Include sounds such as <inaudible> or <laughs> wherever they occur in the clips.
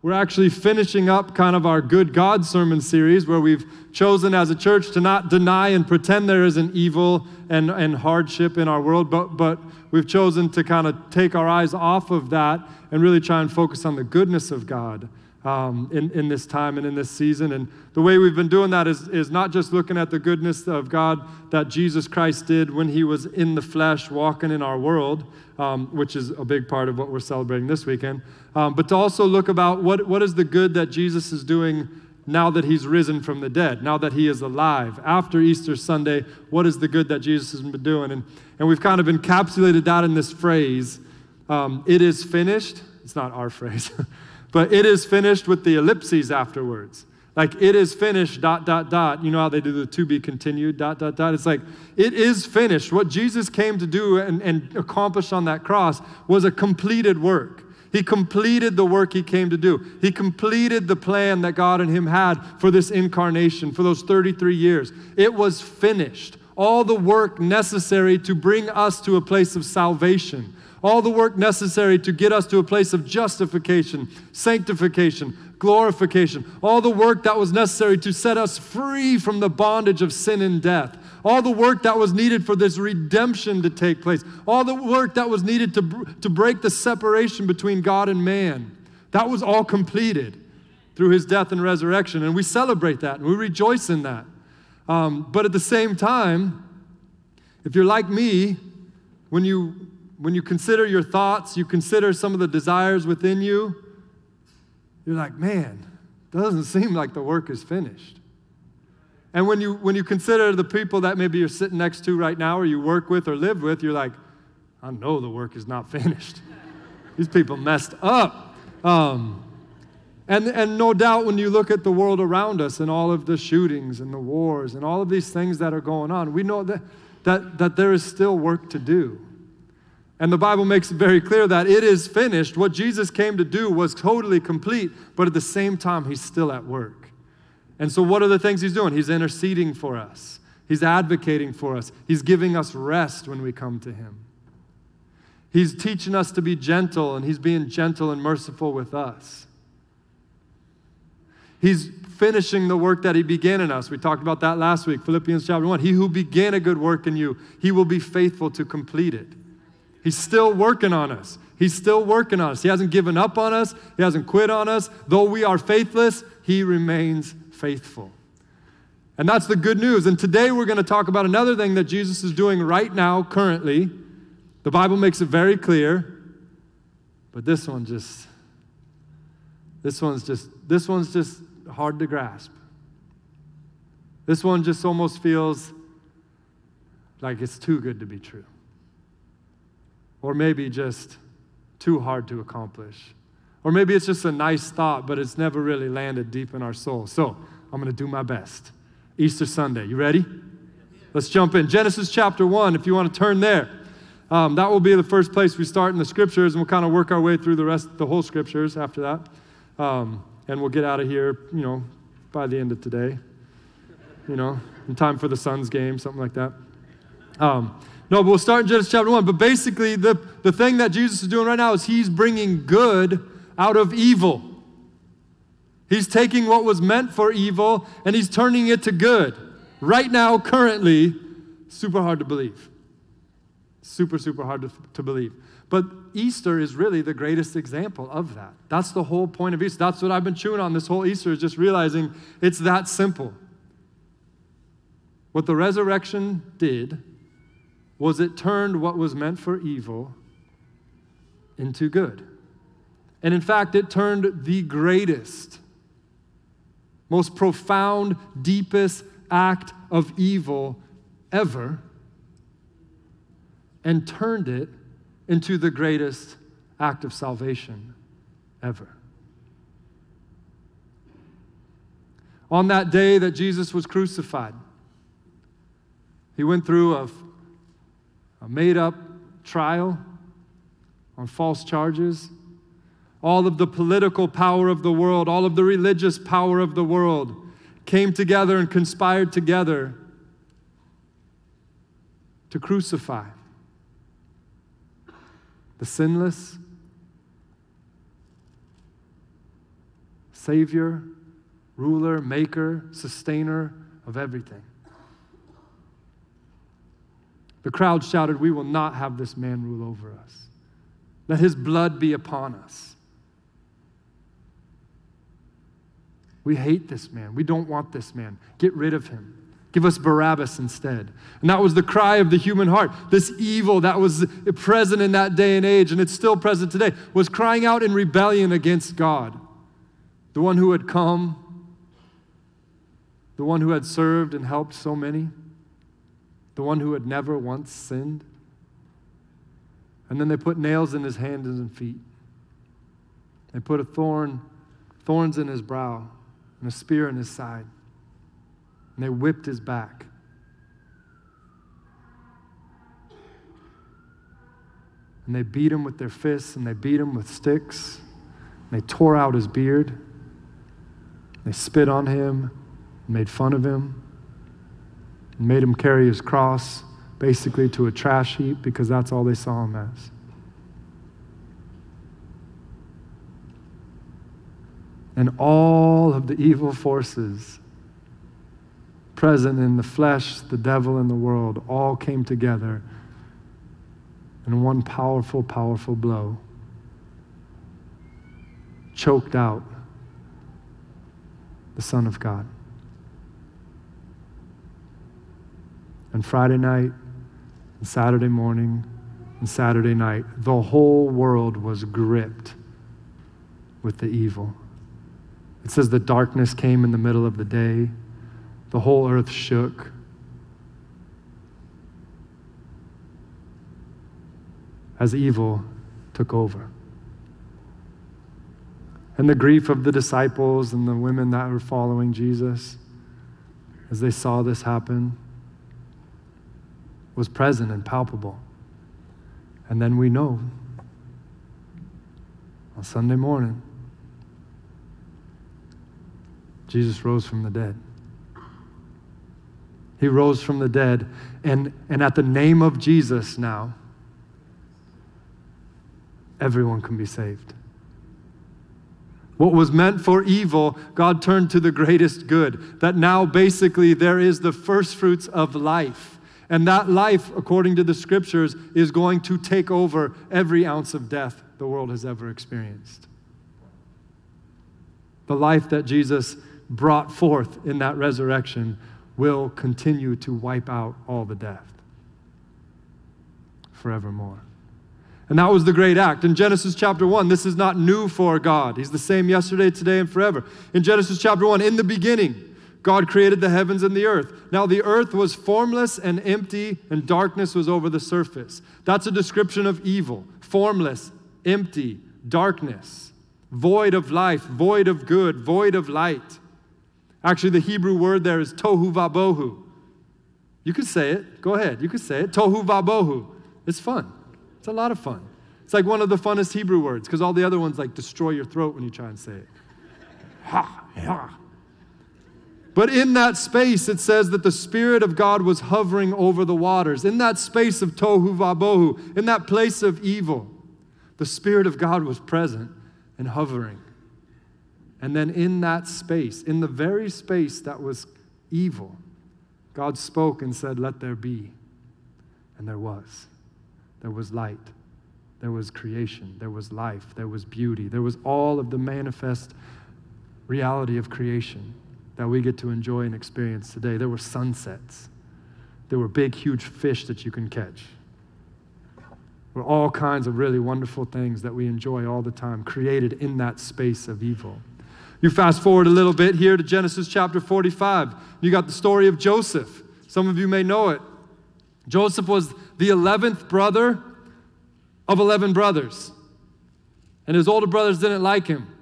We're actually finishing up kind of our Good God sermon series where we've chosen as a church to not deny and pretend there is an evil and, and hardship in our world, but, but we've chosen to kind of take our eyes off of that and really try and focus on the goodness of God um, in, in this time and in this season. And the way we've been doing that is, is not just looking at the goodness of God that Jesus Christ did when he was in the flesh walking in our world, um, which is a big part of what we're celebrating this weekend, um, but to also look about what, what is the good that Jesus is doing now that he's risen from the dead, now that he is alive. After Easter Sunday, what is the good that Jesus has been doing? And, and we've kind of encapsulated that in this phrase um, it is finished. It's not our <laughs> phrase. But it is finished with the ellipses afterwards. Like it is finished, dot, dot, dot. You know how they do the to be continued, dot, dot, dot. It's like it is finished. What Jesus came to do and, and accomplish on that cross was a completed work. He completed the work he came to do. He completed the plan that God and him had for this incarnation, for those 33 years. It was finished. All the work necessary to bring us to a place of salvation all the work necessary to get us to a place of justification, sanctification, glorification, all the work that was necessary to set us free from the bondage of sin and death, all the work that was needed for this redemption to take place, all the work that was needed to, to break the separation between God and man. That was all completed through his death and resurrection. And we celebrate that and we rejoice in that. Um, but at the same time, if you're like me, when you when you consider your thoughts, you consider some of the desires within you, you're like, man, doesn't seem like the work is finished. And when you, when you consider the people that maybe you're sitting next to right now, or you work with or live with, you're like, I know the work is not <laughs> finished. These people messed up. Um, and, and no doubt, when you look at the world around us and all of the shootings and the wars and all of these things that are going on, we know that, that, that there is still work to do. And the Bible makes it very clear that it is finished. What Jesus came to do was totally complete, but at the same time, he's still at work. And so, what are the things he's doing? He's interceding for us, he's advocating for us, he's giving us rest when we come to him. He's teaching us to be gentle, and he's being gentle and merciful with us. He's finishing the work that he began in us. We talked about that last week, Philippians chapter 1. He who began a good work in you, he will be faithful to complete it. He's still working on us. He's still working on us. He hasn't given up on us, He hasn't quit on us. Though we are faithless, He remains faithful. And that's the good news. And today we're going to talk about another thing that Jesus is doing right now, currently. The Bible makes it very clear, but this one just, this one's just, this one's just hard to grasp. This one just almost feels like it's too good to be true or maybe just too hard to accomplish. Or maybe it's just a nice thought, but it's never really landed deep in our soul. So I'm going to do my best. Easter Sunday, you ready? Let's jump in. Genesis chapter 1, if you want to turn there. Um, that will be the first place we start in the scriptures, and we'll kind of work our way through the rest, the whole scriptures after that. Um, and we'll get out of here, you know, by the end of today. You know, in time for the Suns game, something like that. Um, no, we'll start in Genesis chapter 1. But basically, the, the thing that Jesus is doing right now is he's bringing good out of evil. He's taking what was meant for evil and he's turning it to good. Right now, currently, super hard to believe. Super, super hard to, to believe. But Easter is really the greatest example of that. That's the whole point of Easter. That's what I've been chewing on this whole Easter, is just realizing it's that simple. What the resurrection did was it turned what was meant for evil into good. And in fact, it turned the greatest, most profound, deepest act of evil ever and turned it into the greatest act of salvation ever. On that day that Jesus was crucified, he went through a made up trial on false charges. All of the political power of the world, all of the religious power of the world came together and conspired together to crucify the sinless, Savior, ruler, maker, sustainer of everything. The crowd shouted, We will not have this man rule over us. Let his blood be upon us. We hate this man. We don't want this man. Get rid of him. Give us Barabbas instead. And that was the cry of the human heart. This evil that was present in that day and age, and it's still present today, was crying out in rebellion against God. The one who had come, the one who had served and helped so many, the one who had never once sinned. And then they put nails in his hands and feet. They put a thorn, thorns in his brow and a spear in his side. And they whipped his back. And they beat him with their fists and they beat him with sticks. And they tore out his beard. They spit on him, made fun of him, and made him carry his cross basically to a trash heap because that's all they saw him as. And all of the evil forces present in the flesh, the devil, and the world all came together in one powerful, powerful blow. Choked out the Son of God. And Friday night, and Saturday morning, and Saturday night, the whole world was gripped with the evil. It says the darkness came in the middle of the day, the whole earth shook. As evil took over. And the grief of the disciples and the women that were following Jesus as they saw this happen was present and palpable. And then we know on Sunday morning, Jesus rose from the dead. He rose from the dead. And, and at the name of Jesus now, everyone can be saved. What was meant for evil, God turned to the greatest good. That now basically there is the first fruits of life. And that life, according to the scriptures, is going to take over every ounce of death the world has ever experienced. The life that Jesus brought forth in that resurrection will continue to wipe out all the death forevermore. And that was the great act. In Genesis chapter 1, this is not new for God. He's the same yesterday, today, and forever. In Genesis chapter 1, in the beginning, God created the heavens and the earth. Now, the earth was formless and empty, and darkness was over the surface. That's a description of evil formless, empty, darkness, void of life, void of good, void of light. Actually, the Hebrew word there is tohu vabohu. You could say it. Go ahead. You could say it. Tohu vabohu. It's fun. It's a lot of fun. It's like one of the funnest Hebrew words because all the other ones like destroy your throat when you try and say it. Ha, ha. But in that space, it says that the Spirit of God was hovering over the waters. In that space of tohu vabohu, in that place of evil, the Spirit of God was present and hovering. And then in that space, in the very space that was evil, God spoke and said, Let there be. And there was. There was light. There was creation. There was life. There was beauty. There was all of the manifest reality of creation that we get to enjoy and experience today. There were sunsets. There were big, huge fish that you can catch. There were all kinds of really wonderful things that we enjoy all the time, created in that space of evil. You fast forward a little bit here to Genesis chapter 45. You got the story of Joseph. Some of you may know it. Joseph was the 11th brother of 11 brothers. And his older brothers didn't like him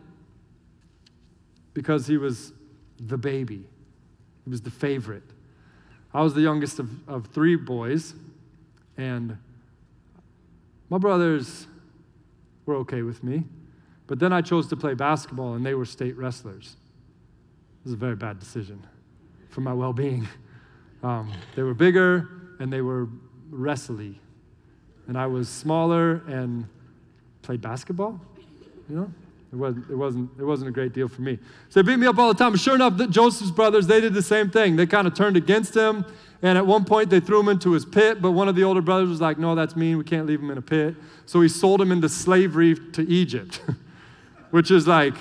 because he was the baby, he was the favorite. I was the youngest of, of three boys, and my brothers were okay with me. But then I chose to play basketball, and they were state wrestlers. It was a very bad decision for my well being. Um, they were bigger and they were wrestly. And I was smaller and played basketball, you know? It wasn't, it, wasn't, it wasn't a great deal for me. So they beat me up all the time. Sure enough, the, Joseph's brothers, they did the same thing. They kind of turned against him. And at one point, they threw him into his pit. But one of the older brothers was like, no, that's mean. We can't leave him in a pit. So he sold him into slavery to Egypt, <laughs> which is like,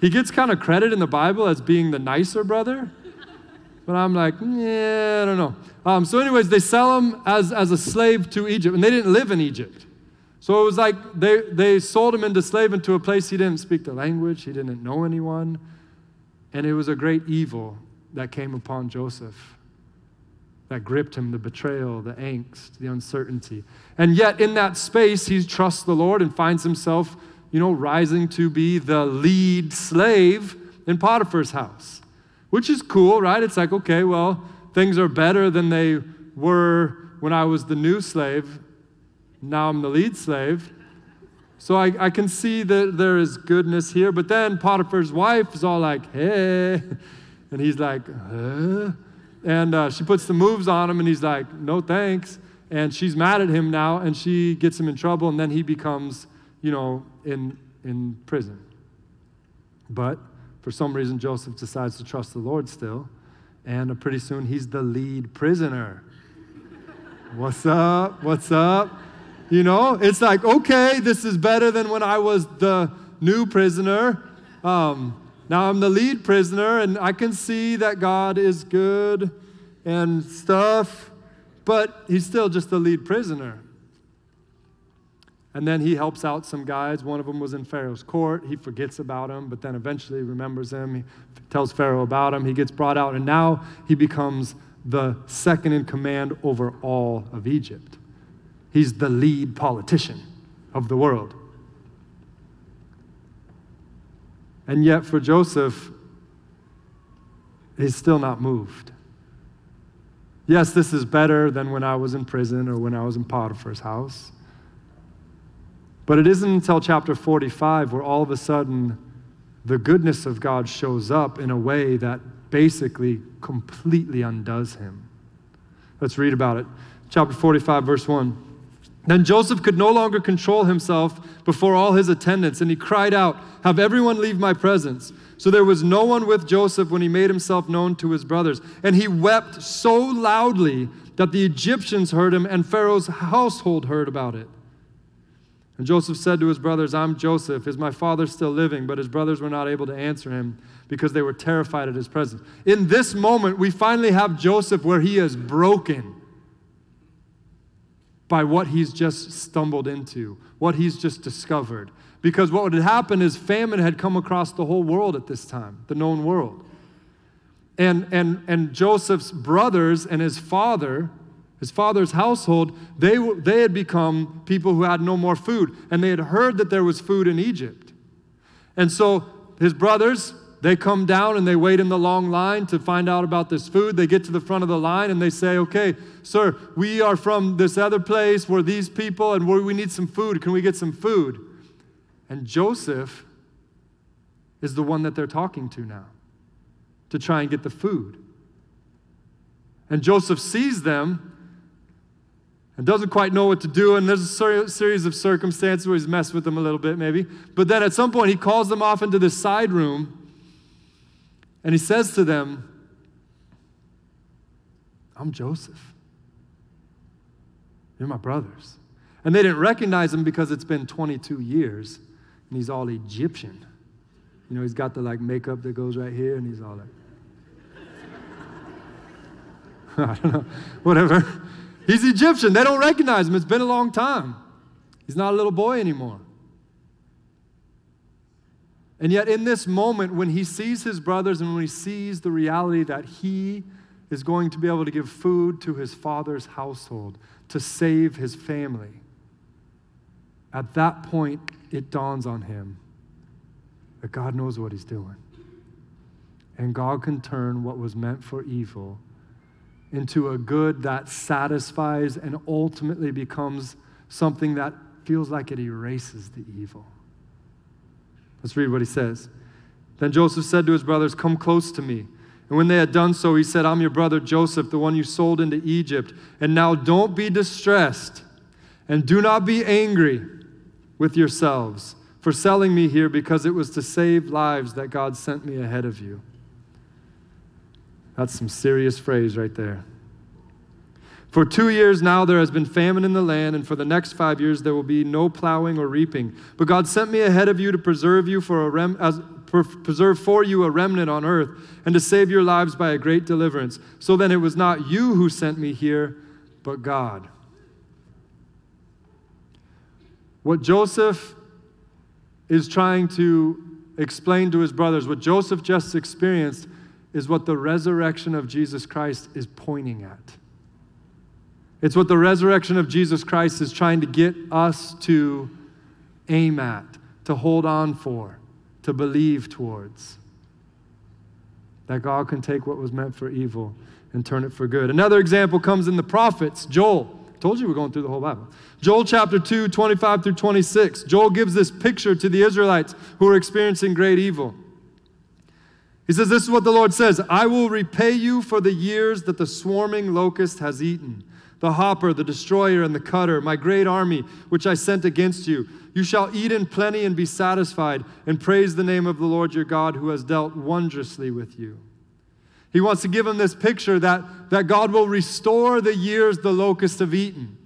he gets kind of credit in the Bible as being the nicer brother. But I'm like, yeah, I don't know. Um, so, anyways, they sell him as, as a slave to Egypt. And they didn't live in Egypt. So it was like they, they sold him into slave into a place he didn't speak the language, he didn't know anyone. And it was a great evil that came upon Joseph that gripped him the betrayal, the angst, the uncertainty. And yet, in that space, he trusts the Lord and finds himself, you know, rising to be the lead slave in Potiphar's house, which is cool, right? It's like, okay, well, things are better than they were when I was the new slave. Now I'm the lead slave. So I, I can see that there is goodness here. But then Potiphar's wife is all like, hey. <laughs> And he's like, huh? And uh, she puts the moves on him, and he's like, no thanks. And she's mad at him now, and she gets him in trouble, and then he becomes, you know, in, in prison. But for some reason, Joseph decides to trust the Lord still, and pretty soon he's the lead prisoner. <laughs> What's up? What's up? You know, it's like, okay, this is better than when I was the new prisoner. Um, now I'm the lead prisoner, and I can see that God is good and stuff, but he's still just the lead prisoner. And then he helps out some guys. One of them was in Pharaoh's court. He forgets about him, but then eventually remembers him. He tells Pharaoh about him. He gets brought out, and now he becomes the second in command over all of Egypt. He's the lead politician of the world. And yet, for Joseph, he's still not moved. Yes, this is better than when I was in prison or when I was in Potiphar's house. But it isn't until chapter 45 where all of a sudden the goodness of God shows up in a way that basically completely undoes him. Let's read about it. Chapter 45, verse 1. Then Joseph could no longer control himself before all his attendants, and he cried out, Have everyone leave my presence. So there was no one with Joseph when he made himself known to his brothers. And he wept so loudly that the Egyptians heard him, and Pharaoh's household heard about it. And Joseph said to his brothers, I'm Joseph. Is my father still living? But his brothers were not able to answer him because they were terrified at his presence. In this moment, we finally have Joseph where he is broken by what he's just stumbled into, what he's just discovered. Because what had happened is famine had come across the whole world at this time, the known world. And, and, and Joseph's brothers and his father, his father's household, they, they had become people who had no more food. And they had heard that there was food in Egypt. And so his brothers, they come down and they wait in the long line to find out about this food. They get to the front of the line and they say, Okay, sir, we are from this other place. We're these people and we need some food. Can we get some food? And Joseph is the one that they're talking to now to try and get the food. And Joseph sees them and doesn't quite know what to do. And there's a series of circumstances where he's messed with them a little bit, maybe. But then at some point, he calls them off into this side room and he says to them, I'm Joseph. You're my brothers. And they didn't recognize him because it's been 22 years and he's all Egyptian. You know, he's got the like makeup that goes right here and he's all like, <laughs> I don't know, whatever. <laughs> He's Egyptian. They don't recognize him. It's been a long time. He's not a little boy anymore. And yet, in this moment, when he sees his brothers and when he sees the reality that he is going to be able to give food to his father's household to save his family, at that point, it dawns on him that God knows what he's doing. And God can turn what was meant for evil into a good that satisfies and ultimately becomes something that feels like it erases the evil. Let's read what he says. Then Joseph said to his brothers, Come close to me. And when they had done so, he said, I'm your brother Joseph, the one you sold into Egypt. And now don't be distressed and do not be angry with yourselves for selling me here because it was to save lives that God sent me ahead of you. That's some serious phrase right there. For two years now there has been famine in the land, and for the next five years there will be no plowing or reaping. But God sent me ahead of you to preserve you for a rem- as, preserve for you a remnant on earth, and to save your lives by a great deliverance. So then it was not you who sent me here, but God. What Joseph is trying to explain to his brothers, what Joseph just experienced, is what the resurrection of Jesus Christ is pointing at. It's what the resurrection of Jesus Christ is trying to get us to aim at, to hold on for, to believe towards. That God can take what was meant for evil and turn it for good. Another example comes in the prophets, Joel. I told you we're going through the whole Bible. Joel chapter 2, 25 through 26. Joel gives this picture to the Israelites who are experiencing great evil. He says, This is what the Lord says I will repay you for the years that the swarming locust has eaten the hopper, the destroyer, and the cutter, my great army, which I sent against you. You shall eat in plenty and be satisfied, and praise the name of the Lord your God, who has dealt wondrously with you. He wants to give him this picture that, that God will restore the years the locusts have eaten,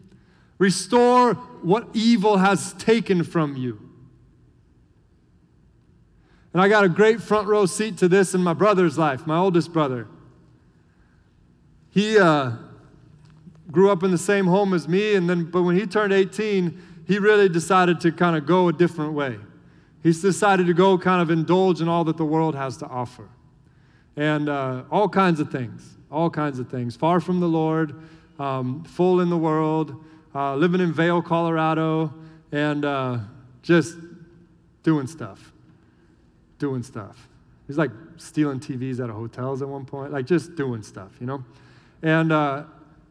restore what evil has taken from you. And I got a great front row seat to this in my brother's life, my oldest brother. He, uh, grew up in the same home as me, and then, but when he turned 18, he really decided to kind of go a different way. He's decided to go kind of indulge in all that the world has to offer. And uh, all kinds of things, all kinds of things. Far from the Lord, um, full in the world, uh, living in Vail, Colorado, and uh, just doing stuff. Doing stuff. He's like stealing TVs out of hotels at one point, like just doing stuff, you know? And, uh,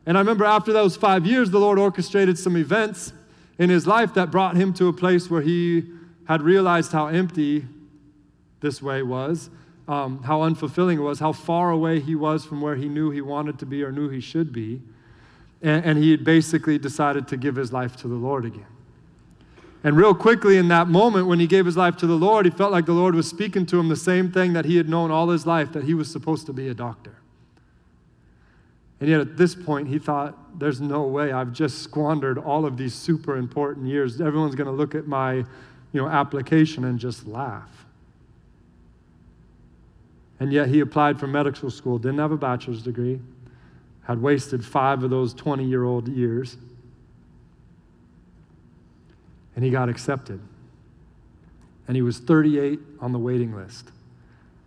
and I remember after those five years, the Lord orchestrated some events in his life that brought him to a place where he had realized how empty this way was, um, how unfulfilling it was, how far away he was from where he knew he wanted to be or knew he should be. And, and he had basically decided to give his life to the Lord again. And real quickly in that moment, when he gave his life to the Lord, he felt like the Lord was speaking to him the same thing that he had known all his life that he was supposed to be a doctor. And yet at this point, he thought, there's no way. I've just squandered all of these super important years. Everyone's going to look at my you know, application and just laugh. And yet he applied for medical school, didn't have a bachelor's degree, had wasted five of those 20 year old years, and he got accepted. And he was 38 on the waiting list.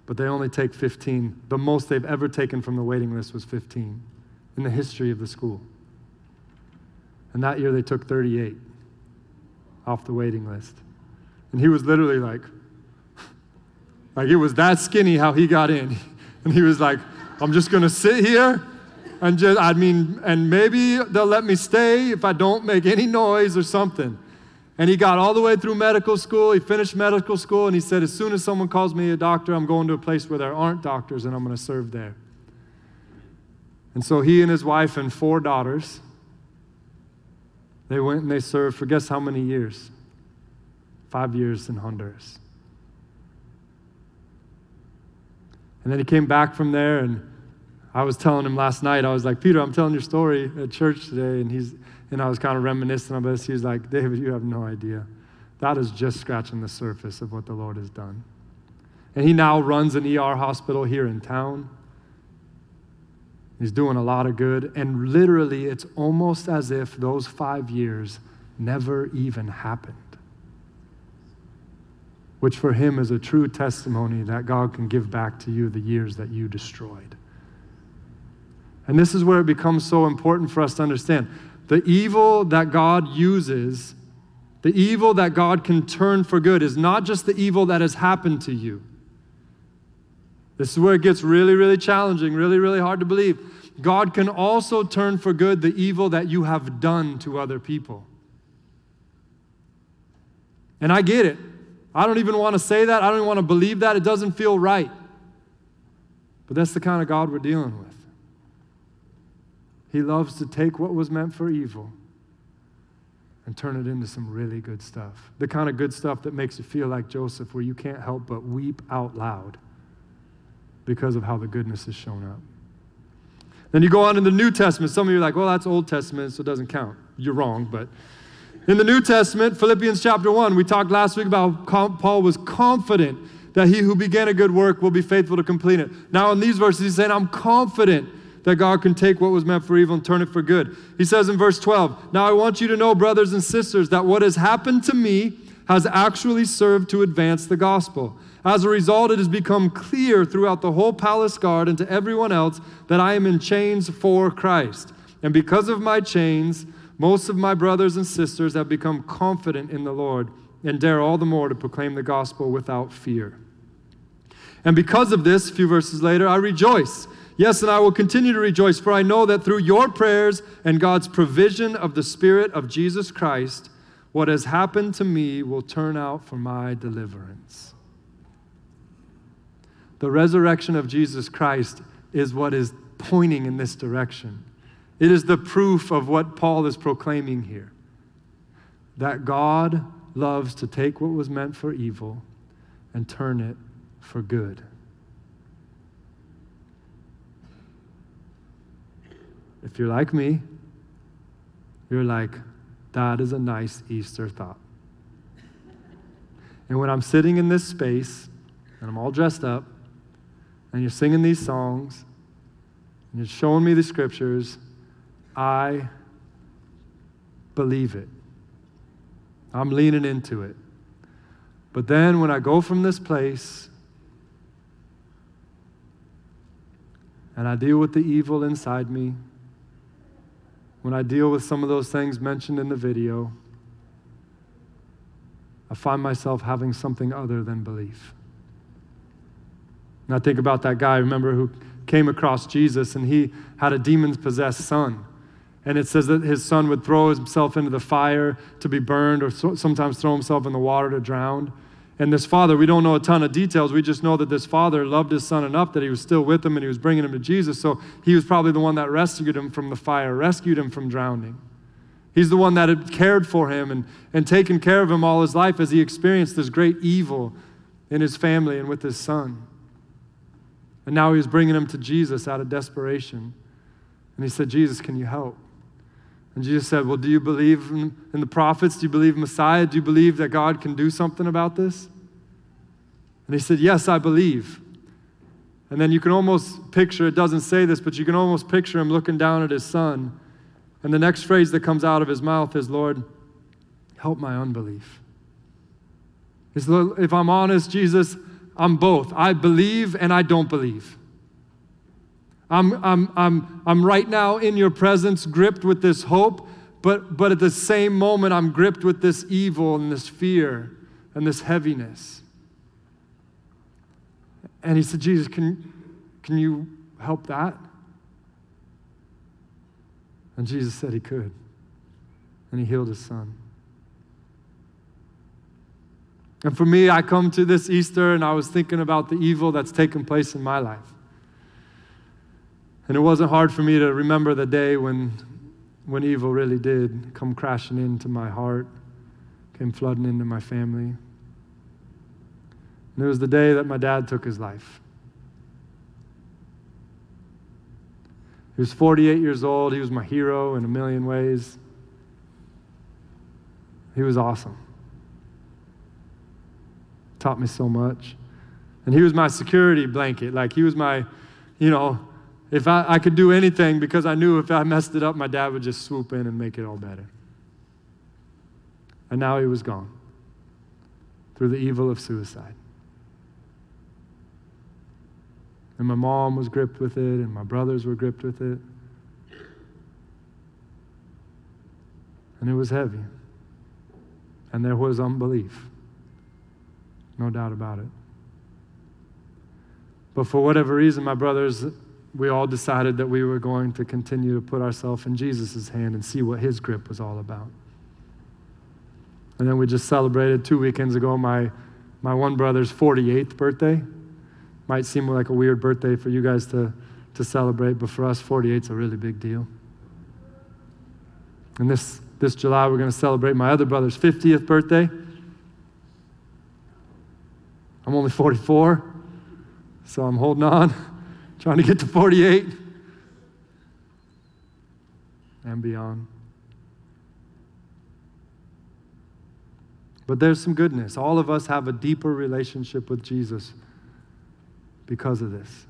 But they only take 15. The most they've ever taken from the waiting list was 15 in the history of the school. And that year they took 38 off the waiting list. And he was literally like, <laughs> like it was that skinny how he got in. <laughs> And he was like, I'm just gonna sit here and just, I mean, and maybe they'll let me stay if I don't make any noise or something. And he got all the way through medical school. He finished medical school, and he said, As soon as someone calls me a doctor, I'm going to a place where there aren't doctors and I'm going to serve there. And so he and his wife and four daughters, they went and they served for guess how many years? Five years in Honduras. And then he came back from there, and I was telling him last night, I was like, Peter, I'm telling your story at church today. And, he's, and I was kind of reminiscing of this. He's like, David, you have no idea. That is just scratching the surface of what the Lord has done. And he now runs an ER hospital here in town. He's doing a lot of good. And literally, it's almost as if those five years never even happened. Which for him is a true testimony that God can give back to you the years that you destroyed. And this is where it becomes so important for us to understand. The evil that God uses, the evil that God can turn for good, is not just the evil that has happened to you. This is where it gets really, really challenging, really, really hard to believe. God can also turn for good the evil that you have done to other people. And I get it. I don't even want to say that. I don't even want to believe that. It doesn't feel right. But that's the kind of God we're dealing with. He loves to take what was meant for evil and turn it into some really good stuff. The kind of good stuff that makes you feel like Joseph, where you can't help but weep out loud because of how the goodness has shown up. Then you go on in the New Testament. Some of you are like, well, that's Old Testament, so it doesn't count. You're wrong, but in the New Testament, Philippians chapter 1, we talked last week about Paul was confident that he who began a good work will be faithful to complete it. Now, in these verses, he's saying, I'm confident that God can take what was meant for evil and turn it for good. He says in verse 12, Now I want you to know, brothers and sisters, that what has happened to me has actually served to advance the gospel. As a result, it has become clear throughout the whole palace guard and to everyone else that I am in chains for Christ. And because of my chains, most of my brothers and sisters have become confident in the Lord and dare all the more to proclaim the gospel without fear. And because of this, a few verses later, I rejoice. Yes, and I will continue to rejoice, for I know that through your prayers and God's provision of the Spirit of Jesus Christ, what has happened to me will turn out for my deliverance. The resurrection of Jesus Christ is what is pointing in this direction. It is the proof of what Paul is proclaiming here that God loves to take what was meant for evil and turn it for good. If you're like me, you're like, that is a nice Easter thought. And when I'm sitting in this space and I'm all dressed up and you're singing these songs and you're showing me the scriptures, I believe it. I'm leaning into it. But then when I go from this place and I deal with the evil inside me, when I deal with some of those things mentioned in the video, I find myself having something other than belief. And I think about that guy, remember, who came across Jesus and he had a demon possessed son. And it says that his son would throw himself into the fire to be burned or sometimes throw himself in the water to drown. And this father, we don't know a ton of details. We just know that this father loved his son enough that he was still with him and he was bringing him to Jesus. So he was probably the one that rescued him from the fire, rescued him from drowning. He's the one that had cared for him and, and taken care of him all his life as he experienced this great evil in his family and with his son. And now he was bringing him to Jesus out of desperation. And he said, Jesus, can you help? And Jesus said, Well, do you believe in, the prophets? Do you believe Messiah? Do you believe that God can do something about this? And he said, Yes, I believe. And then you can almost picture, it doesn't say this, but you can almost picture him looking down at his son. And the next phrase that comes out of his mouth is, Lord, help my unbelief. He said, If I'm honest, Jesus, I'm both. I believe and I don't believe. I'm, I'm, I'm, I'm right now in your presence, gripped with this hope, but, but at the same moment, I'm gripped with this evil and this fear and this heaviness. And he said, Jesus, can, can you help that? And Jesus said he could. And he healed his son. And for me, I come to this Easter and I was thinking about the evil that's taken place in my life. And it wasn't hard for me to remember the day when, when evil really did come crashing into my heart, came flooding into my family. And it was the day that my dad took his life. He was 48 years old. He was my hero in a million ways. He was awesome. Taught me so much. And he was my security blanket. Like, he was my, you know, if I, I could do anything because I knew if I messed it up, my dad would just swoop in and make it all better. And now he was gone through the evil of suicide. And my mom was gripped with it, and my brothers were gripped with it. And it was heavy. And there was unbelief. No doubt about it. But for whatever reason, my brothers we all decided that we were going to continue to put ourselves in Jesus' hand and see what his grip was all about. And then we just celebrated two weekends ago my, my one brother's 48th birthday. Might seem like a weird birthday for you guys to, to celebrate, but for us, 48 is a really big deal. And this This July, we're going to celebrate my other brother's 50th birthday. I'm only 44, so I'm holding on, <laughs> trying to get to 48 and beyond. But there's some goodness. All of us have a deeper relationship with Jesus because of this.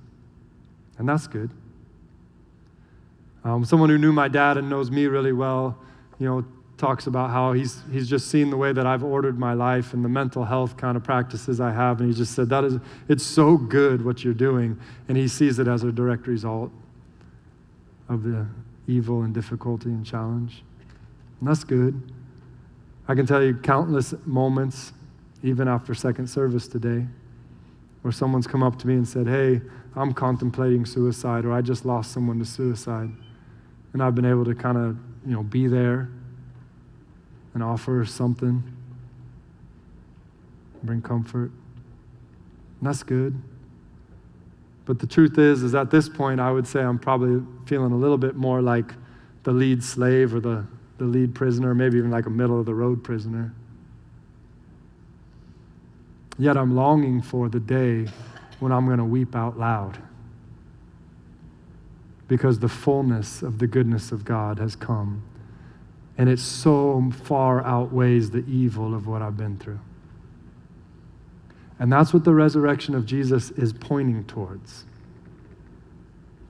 And that's good. Um, someone who knew my dad and knows me really well, you know, talks about how he's, he's just seen the way that I've ordered my life and the mental health kind of practices I have. And he just said, that is, it's so good what you're doing. And he sees it as a direct result of the evil and difficulty and challenge. And that's good. I can tell you countless moments, even after second service today, where someone's come up to me and said, Hey, I'm contemplating suicide, or I just lost someone to suicide. And I've been able to kind of, you know, be there and offer something, bring comfort. And that's good. But the truth is, is at this point, I would say I'm probably feeling a little bit more like the lead slave or the, the lead prisoner, maybe even like a middle of the road prisoner. Yet I'm longing for the day when I'm going to weep out loud because the fullness of the goodness of God has come and it so far outweighs the evil of what I've been through. And that's what the resurrection of Jesus is pointing towards.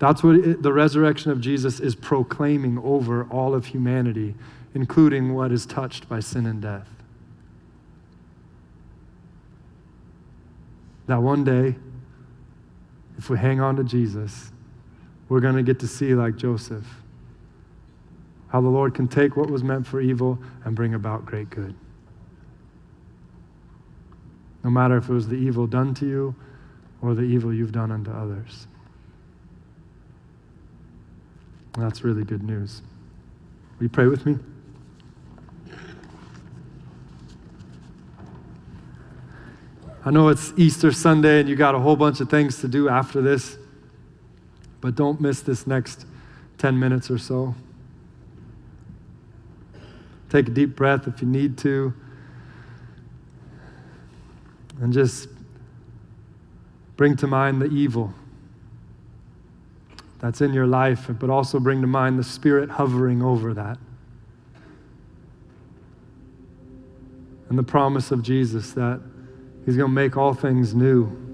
That's what it, the resurrection of Jesus is proclaiming over all of humanity, including what is touched by sin and death. That one day, if we hang on to Jesus, we're going to get to see, like Joseph, how the Lord can take what was meant for evil and bring about great good. No matter if it was the evil done to you or the evil you've done unto others. That's really good news. Will you pray with me? I know it's Easter Sunday and you got a whole bunch of things to do after this, but don't miss this next 10 minutes or so. Take a deep breath if you need to. And just bring to mind the evil that's in your life, but also bring to mind the Spirit hovering over that. And the promise of Jesus that He's going to make all things new.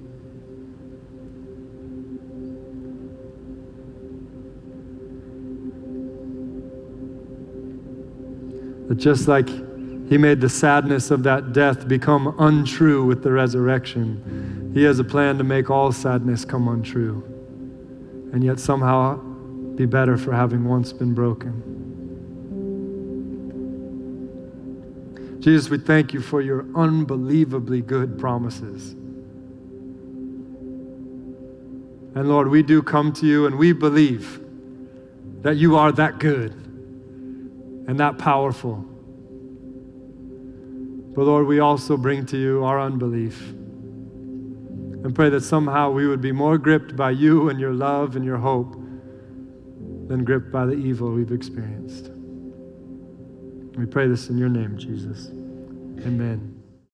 That just like he made the sadness of that death become untrue with the resurrection, he has a plan to make all sadness come untrue and yet somehow be better for having once been broken. Jesus, we thank you for your unbelievably good promises. And Lord, we do come to you and we believe that you are that good and that powerful. But Lord, we also bring to you our unbelief and pray that somehow we would be more gripped by you and your love and your hope than gripped by the evil we've experienced. We pray this in your name, Jesus. Amen.